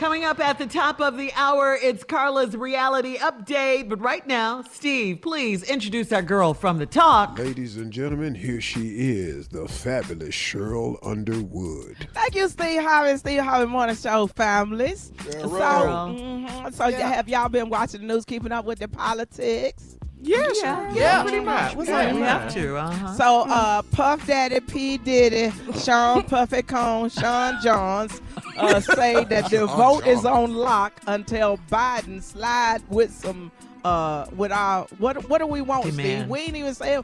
Coming up at the top of the hour, it's Carla's reality update. But right now, Steve, please introduce our girl from the talk. Ladies and gentlemen, here she is, the fabulous Cheryl Underwood. Thank you, Steve Harvey, Steve Harvey Morning Show families. Yeah, so, right. mhm, so have y'all been watching the news, keeping up with the politics? Yeah, Yeah, yeah, pretty much. What's Yeah, that? we have to. Uh-huh. So, uh, Puff Daddy, P. Diddy, Sean Puffy Combs, Sean Johns uh, say that the Sean vote is on lock until Biden slide with some. Uh, with our what? What do we want, Steve? Demand. We ain't even say. I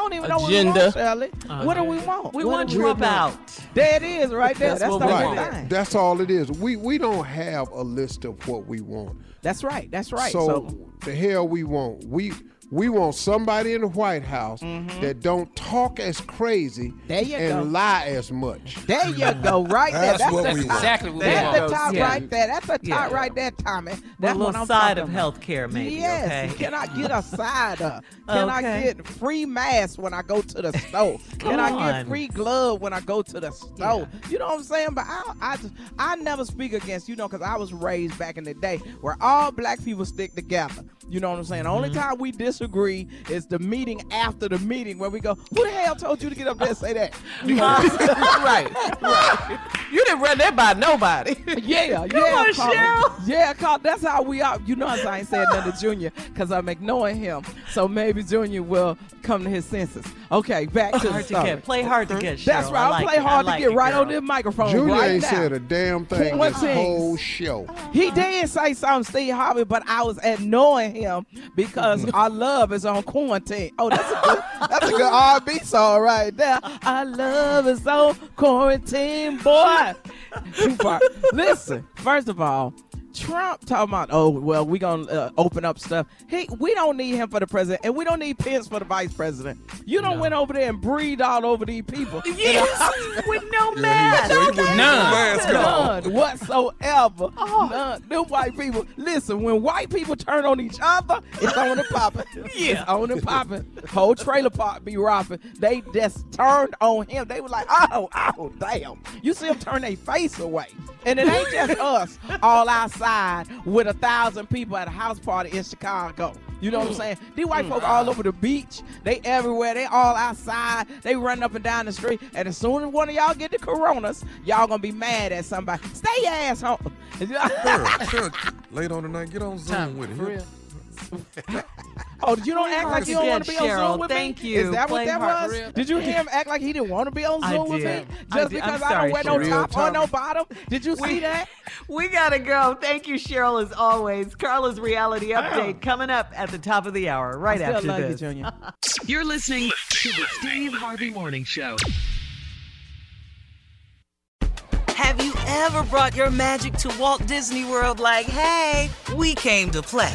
don't even know Agenda. what we want, Shirley. What do we want? we What want do we Trump want? out. There it is, right there. That's That's, what the we only thing. That's all it is. We we don't have a list of what we want. That's right. That's right. So, So, the hell we want. We we want somebody in the White House that don't talk as crazy Mm-hmm. There you and go. lie as much. there you go, right there. That's That's what the we top. want. Exactly what we That's the top Yeah. right there. That's the top Yeah. right there, Tommy. A That's little what I'm side talking of about. health care, maybe. Yes. Okay. Can I get a side up? Can I get free mask when I go to the store? Can Come I get free glove when I go to the store? You know what I'm saying? But I, I, just- I never speak against you know because I was raised back in the day where all black people stick together. You know what I'm saying? The Mm-hmm. only time we disagree is the meeting after the meeting where we go, "Who the hell told you to get up there and say that?" You know what I'm saying? right, right. You didn't run that by nobody. Yeah, yeah, on, Carl. Cheryl. Yeah, Carl, that's how we are. You know, I ain't saying nothing to Junior because I'm ignoring him. So maybe Junior will come to his senses. Okay, back to oh, the Hard to get. Play hard to get. That's right. I I'll like play it. I hard like to get it, right on girl. this microphone Junior right ain't now. said a damn thing What this things? whole show. He did say something, Steve Harvey, but I was ignoring him because I love is on quarantine. Oh, that's a good, that's a good R&B song right there. Our love is on quarantine, boy. Listen, first of all, Trump talking about, oh well, we gonna uh, open up stuff. He, we don't need him for the president, and we don't need Pence for the vice president. You don't went over there and breathed all over these people. Yes, with no mask. None, none whatsoever. None. Them white people. Listen, when white people turn on each other, it's on and popping. Yeah. it's on and popping. Whole trailer park be robbing. They just turned on him. They were like, oh, oh, damn. You see them turn their face away, and it ain't just us all outside with a thousand people at a house party in Chicago. You know what I'm mm. saying? These white mm. folks all over the beach. They everywhere. They all outside. They running up and down the street. And as soon as one of y'all get the coronas, y'all gonna be mad at somebody. Stay your ass home. Sure, sure. Late on tonight, get on Zoom Time with for it. Oh, did you don't act like you don't want to be on Cheryl, Zoom with thank me? you. Is that what that hard. was? Did you hear him act like he didn't want to be on I Zoom with me? Just did. because I'm I don't wear no sorry, top or no bottom? Did you see that? We gotta go. Thank you, Cheryl, as always. Carla's reality update coming up at the top of the hour, right I still after love you, this. Junior. You're listening to the Steve Harvey Morning Show. Have you ever brought your magic to Walt Disney World like, hey, we came to play?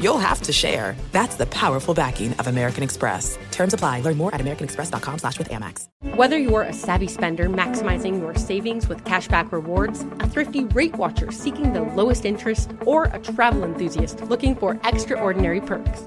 you'll have to share. That's the powerful backing of American Express. Terms apply. Learn more at americanexpress.com slash with Amex. Whether you're a savvy spender maximizing your savings with cashback rewards, a thrifty rate watcher seeking the lowest interest, or a travel enthusiast looking for extraordinary perks,